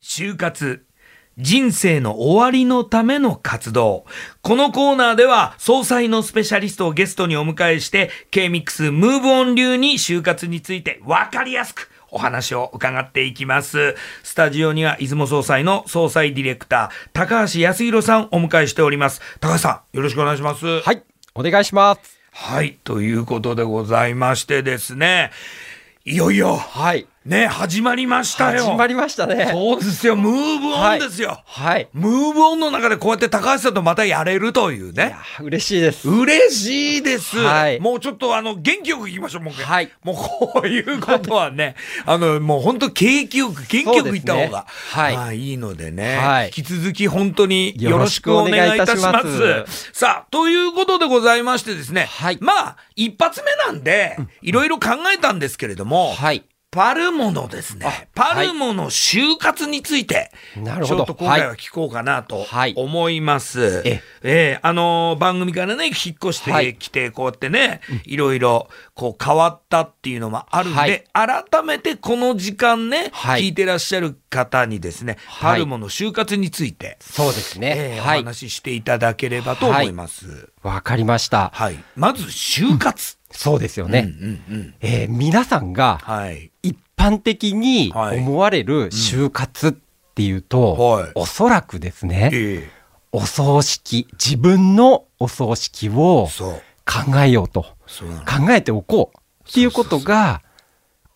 就活。人生の終わりのための活動。このコーナーでは、総裁のスペシャリストをゲストにお迎えして、K-MIX ムーブオン流に就活について分かりやすくお話を伺っていきます。スタジオには、出雲総裁の総裁ディレクター、高橋康弘さんお迎えしております。高橋さん、よろしくお願いします。はい、お願いします。はい、ということでございましてですね、いよいよ、はい、ね、始まりましたよ。始まりましたね。そうですよ、ムーブオンですよ。はい。ムーブオンの中でこうやって高橋さんとまたやれるといういやね。嬉しいです。嬉しいです。はいもうちょっとあの、元気よくいきましょう、もう。はいもうこういうことはね、あの、もう本当景気よく、元気よくいった方が、ねはいまあいいのでね、はい引き続き本当によろしくよお願いいたします。ろしくお願いいたしますさあ、ということでございましてですね、はいまあ、一発目なんで、いろいろ考えたんですけれども、はい。パルモのですね、パルモの就活について、なるほどちょっと今回は聞こうかなとはい思います。えええあのー番組からね、引っ越しはいてきて、こうやってね、いろいろ、こう変わったっていうのもあるんで、はい改めてこの時間ね、はい聞いてらっしゃる方にですね、はいパルモの就活について、そうですえね。お話ししていただければと思います。わかりました。はい。まず、就活。そうですよね。うんうんうん。えー皆さんがはい。一般的にはい思われる就活っていうと、はいおそらくですね、ええお葬式、自分のお葬式を。考えようと。考えておこうっていうことが、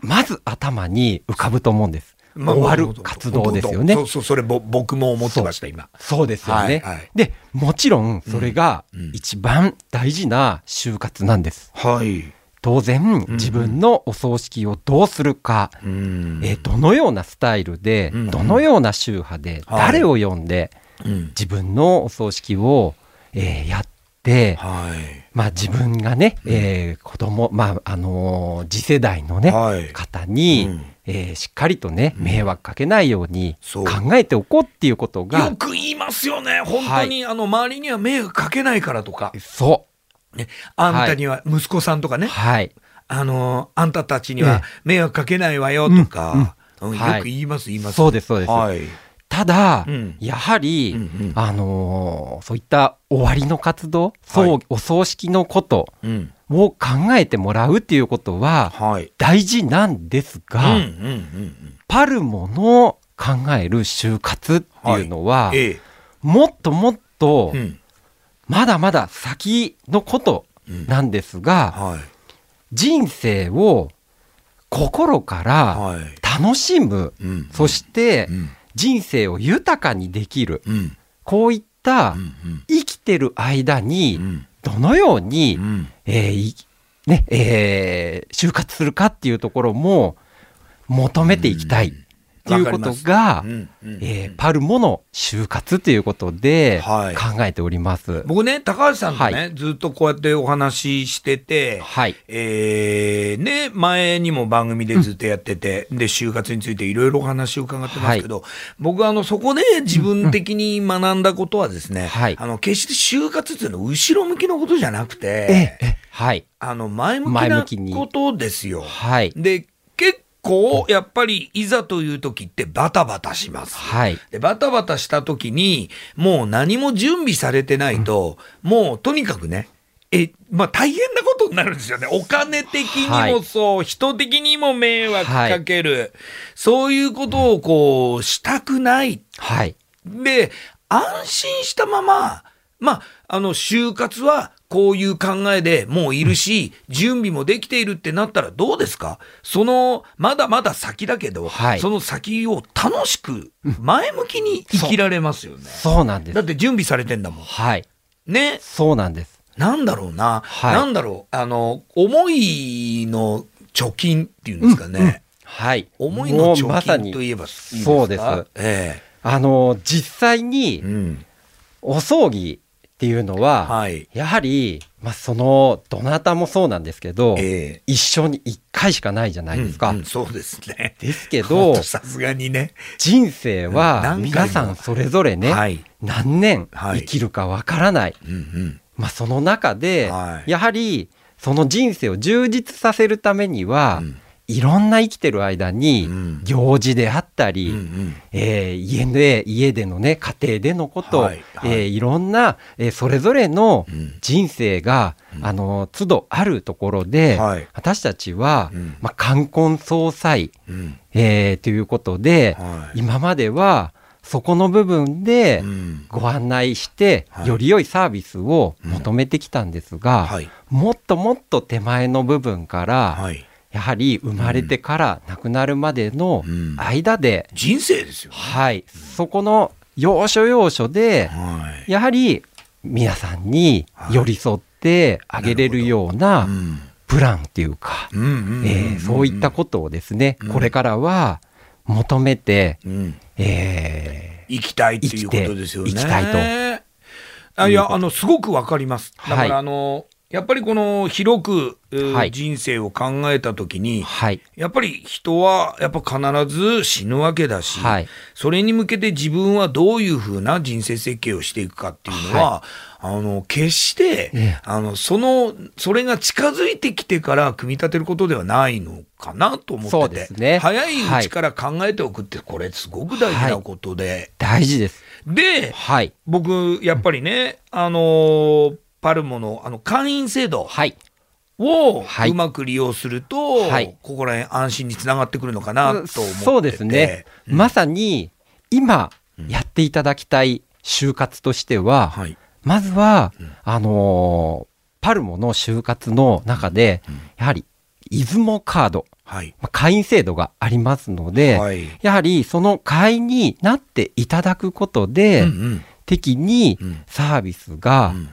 まず頭に浮かぶと思うんです。まあ終わるまあ活動ですよね。そう。そう、それぼ僕も思ってました、今。そう。ですよね。はいはい。で、もちろんそれが一番大事な就活なんです。はい。当然、自分のお葬式をどうするか、うん。えーどのようなスタイルで、うん。どのような宗派で、はい。誰を呼んで、うん。自分のお葬式を、えーやって、はい。まあ自分がね、えー子供、まああのー次世代のね、はい。方に、うんえーしっかりとね、迷惑かけないように考えておこうっていうことがよ、く言いますよね。本当に、あの、周りには迷惑かけないからとか、そね、あんたには息子さんとかう、ね、はい。あの、あんたたちにはえ迷惑かけないわよとか、うんはい。よく言います、言います。そうですそうです。はい。ただ、うんやはり、うんうんあのーそういった終わりの活動、はいお葬式のことうん。を考えてもらうっていうことははい。大事なんですうん、が、うん、うんパルモの考える就活っていうのは、うん。ええ。もっともっと、うん。まだまだ先のことなんですが、はい。人生を心からはい。楽しむ、うん。そしてうん。人生を豊かにできる、うん。こういった。生きてる間にうん。どのように、うん。えーいねえー就活するかっていうところも求めていきたいっていうことが、うんうんえーパルモの就活ということではい考えております。僕ね、高橋さんとね、はずっとこうやってお話ししてて、はい。えーね、前にも番組でずっとやってて、で、就活についていろいろお話を伺ってますけど、僕はあの、そこで自分的に学んだことはですね、はいあの、決して就活っていうのは後ろ向きのことじゃなくえて、えはい。あの、前向き前なことですよ。はい。で、結構、やっぱり、いざという時ってバタバタします。はい。で、バタバタした時に、もう何も準備されてないと、もうとにかくね、え、まあ大変なことになるんですよね。お金的にもそう、人的にも迷惑かける、そういうことをこう、したくない。はい。で、安心したまま、まあ、あの、就活はこういう考えでもういるし、準備もできているってなったらどうですか？その、まだまだ先だけど、はいその先を楽しく、前向きに生きられますよね。そうなんです。だって準備されてんだもん。はい。ね？そうなんです。なんだろうな。はいなんだろう。あの、思いの貯金っていうんですかね。はい。思いの貯金といえばいいですか？そうですえあの、実際えにうん。お葬儀っていうのは、はい。やはり、まあ、その、どなたもそうなんですけど、ええ一生に一回しかないじゃないですか。うんうんそうですね。ですけどと、さすがにね。人生は皆さんそれぞれね、はい。何年はい生きるかわからない。うんうん。まあ、その中で、はいやはり、その人生を充実させるためには、うんいろんな生きてる間にうん。行事であったり、うんうん。えー家で家でのね家庭でのこと、はいはい。えーいろんな、えーそれぞれのうん。人生が、あの都度あるところで、はい。私たちは、うん。まあ、冠婚葬祭、うん。えーということで、はい。今まではそこの部分でうん。ご案内して、はい。より良いサービスを求めてきたんですが、はい。もっともっと手前の部分から、はいやはり生まれてから亡くなるまでのうん。間で、人生ですよね。はい、そこの要所要所で、はい。やはり皆さんに寄り添ってあげれるようなうん。プランっていうか、えーそういったことをですね、うん。これからは求めて、うん。え生きたいっていうことですよね。生きたいと。あいやあのすごくわかります。だから、はい。あのやっぱりこの広く、えーはい。人生を考えた時ーに、はい、やっぱり人はやっぱ必ず死ぬわけだし、はい。それに向けて自分はどういうふうな人生設計をしていくかっていうのは、あの決して、ええ。あのそのそれが近づいてきてから組み立てることではないのかなと思っててね。早いうちから考えておくってこれすごく大事なことで、大事です。ではい、僕やっぱりね、あのーパルモのあの会員制度。はい、をはい。うまく利用すると、はい。ここら辺安心につながってくるのかなと思ってて。そうですね、うん。まさに今やっていただきたい就活としては、はい。まずは、あのーパルモの就活の中で、やはり出雲カード、はい。まあ会員制度がありますので、はい。やはりその会員になっていただくことで、うんうん。適にうん。サービスがうん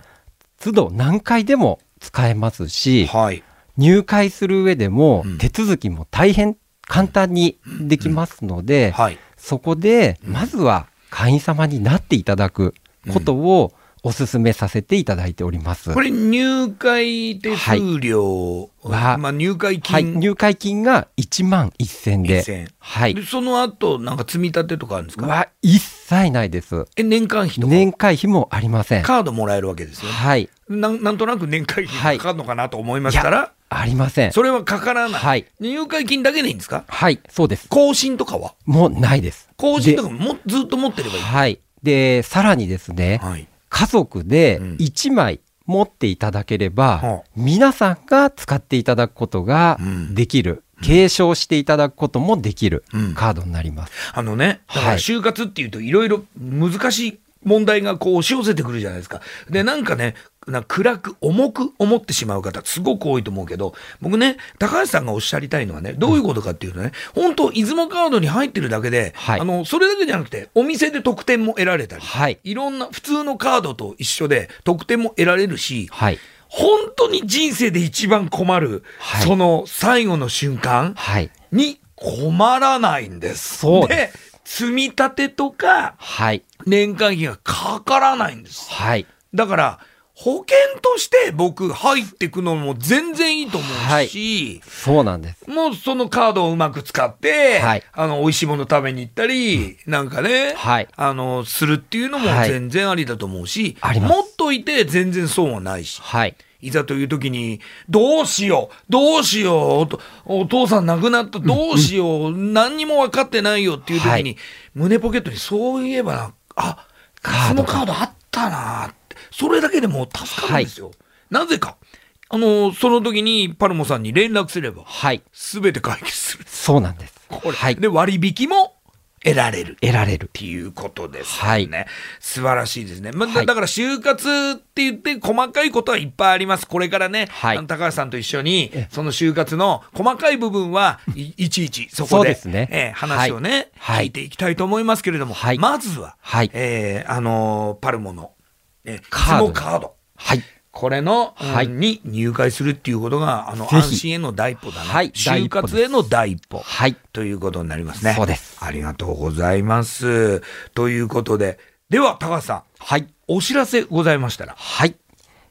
都度何回でも使えますし、はい。入会する上でもうん。手続きも大変簡単にできますので、はい。そこでまずは会員様になっていただくことをお勧めさせていただいております。これ入会手数料はまあ、入会はい、金、入会金が1万1000で、1000はい。で、その後なんか積み立てとかあるんですか？は一切ないです。え年間費とか？年会費もありません。カードもらえるわけですよね。はい、なんなんとなく年会費かかるのかなと思いますから、ありません。それはかからない、はい。入会金だけでいいんですか？はい、そうです。更新とかは？もうないです。更新とかもずっと持ってればいい。はい。で、さらにですね、はい家族でうん。1枚持っていただければ、はあ。皆さんが使っていただくことがうん。できる、継承していただくこともできるうん。カードになります。あのね、だからはい。就活っていうといろいろ難しい問題がこう押し寄せてくるじゃないですか。で、なんかね、な暗く重く思ってしまう方すごく多いと思うけど、僕ね、高橋さんがおっしゃりたいのはね、どういうことかっていうとね、本当出雲カードに入ってるだけで、はいあの、それだけじゃなくて、お店で特典も得られたり、はい。いろんな普通のカードと一緒で特典も得られるし、はい。本当に人生で一番困る、はいその最後の瞬間、はい。に困らないんです。そうで積み立てとかはい。年間費がかからないんです。はい。だから、保険として僕入ってくのも全然いいと思うし、そうなんです。もうそのカードをうまく使って、はいあの、美味しいもの食べに行ったり、なんかね、はいあの、するっていうのもはい全然ありだと思うし、あります持っといて全然損はないし。はい。いざという時に、どうしよう、どうしよう、お父さん亡くなった、どうしよう、何にも分かってないよっていう時に、はい胸ポケットにそういえばな、あ、そのカードあったなって、それだけでもう助かるんですよ。なぜか。あの、その時にパルモさんに連絡すれば、はい。すべて解決する。そうなんです。これ。はい。で、割引も得られる。得られるっ。ていうことですよね。はい素晴らしいですね。まあ、だから就活って言って細かいことはいっぱいあります。これからね、はいあの高橋さんと一緒に、その就活の細かい部分はいいちいちそこでそうですねえー話をね、はい聞いていきたいと思いますけれども、はいまずは、はいえーあのーパルモの、えー、カードカード。はい。これの、はいうんに入会するっていうことが、あの、安心への第一歩だな。はい第就活への第一歩。はい。ということになりますね。そうですありがとうございます。ということで、では、高橋さん、はい。お知らせございましたら。はい。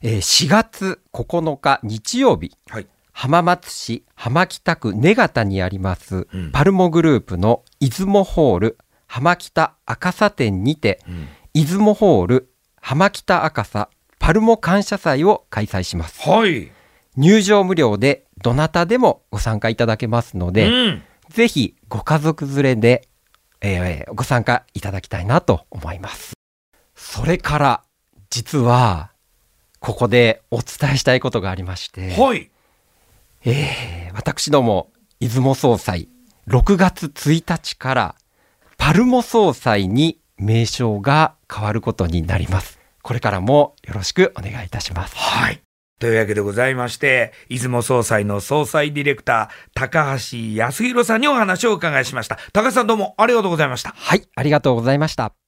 えー4月9日日曜日、はい。浜松市浜北区根方にあります、うんパルモグループの出雲ホール浜北赤佐店にて、ん出雲ホール浜北赤佐パルモ感謝祭を開催します。はい。入場無料でどなたでもご参加いただけますので、うん。ぜひご家族連れで、えーご参加いただきたいなと思います。それから、実は、ここでお伝えしたいことがありまして、はい。えー私ども、出雲総裁、6月1日から、パルモ総裁に名称が変わることになります。これからもよろしくお願いいたします。はい。というわけでございまして、出雲総裁の総裁ディレクター、高橋康弘さんにお話をお伺いしました。高橋さんどうもありがとうございました。はい、ありがとうございました。